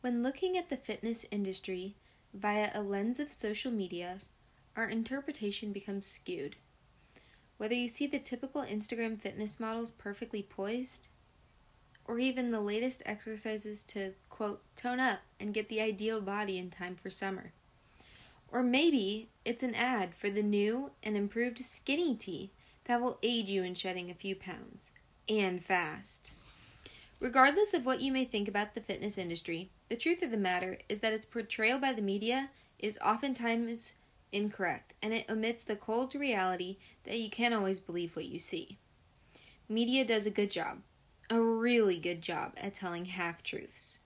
When looking at the fitness industry via a lens of social media, our interpretation becomes skewed. Whether you see the typical Instagram fitness models perfectly poised, or even the latest exercises to, quote, tone up and get the ideal body in time for summer. Or maybe it's an ad for the new and improved skinny tea that will aid you in shedding a few pounds and fast. Regardless of what you may think about the fitness industry, the truth of the matter is that its portrayal by the media is oftentimes incorrect and it omits the cold reality that you can't always believe what you see. Media does a good job, a really good job at telling half truths.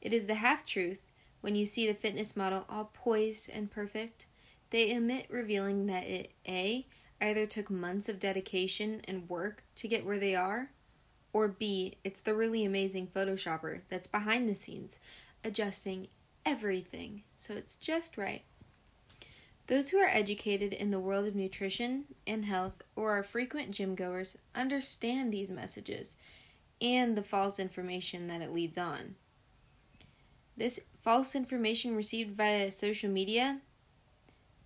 It is the half truth when you see the fitness model all poised and perfect, they omit revealing that it A either took months of dedication and work to get where they are, or B, it's the really amazing Photoshopper that's behind the scenes, adjusting everything so it's just right. Those who are educated in the world of nutrition and health or are frequent gym goers understand these messages and the false information that it leads on. This false information received via social media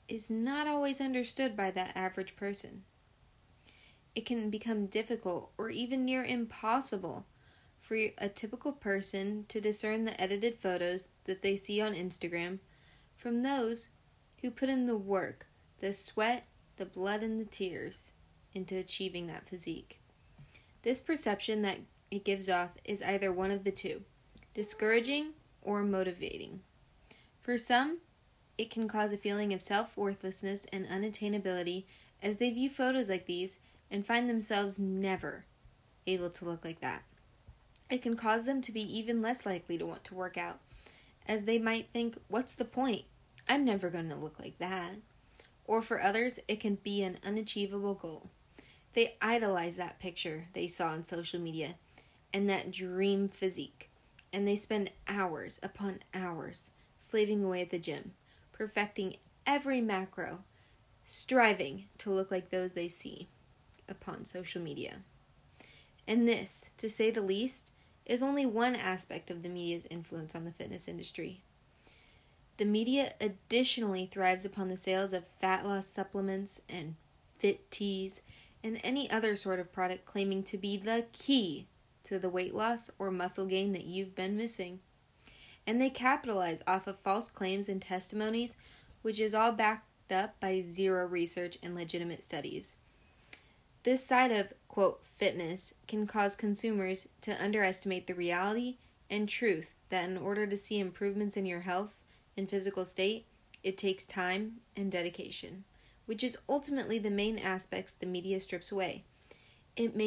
is not always understood by that average person. It can become difficult or even near impossible for a typical person to discern the edited photos that they see on Instagram from those who put in the work, the sweat, the blood, and the tears into achieving that physique. This perception that it gives off is either one of the two discouraging or motivating. For some, it can cause a feeling of self worthlessness and unattainability as they view photos like these and find themselves never able to look like that. It can cause them to be even less likely to want to work out, as they might think, What's the point? I'm never going to look like that. Or for others, it can be an unachievable goal. They idolize that picture they saw on social media and that dream physique, and they spend hours upon hours slaving away at the gym perfecting every macro, striving to look like those they see upon social media. And this, to say the least, is only one aspect of the media's influence on the fitness industry. The media additionally thrives upon the sales of fat loss supplements and fit teas and any other sort of product claiming to be the key to the weight loss or muscle gain that you've been missing and they capitalize off of false claims and testimonies, which is all backed up by zero research and legitimate studies. This side of, quote, fitness can cause consumers to underestimate the reality and truth that in order to see improvements in your health and physical state, it takes time and dedication, which is ultimately the main aspects the media strips away. It makes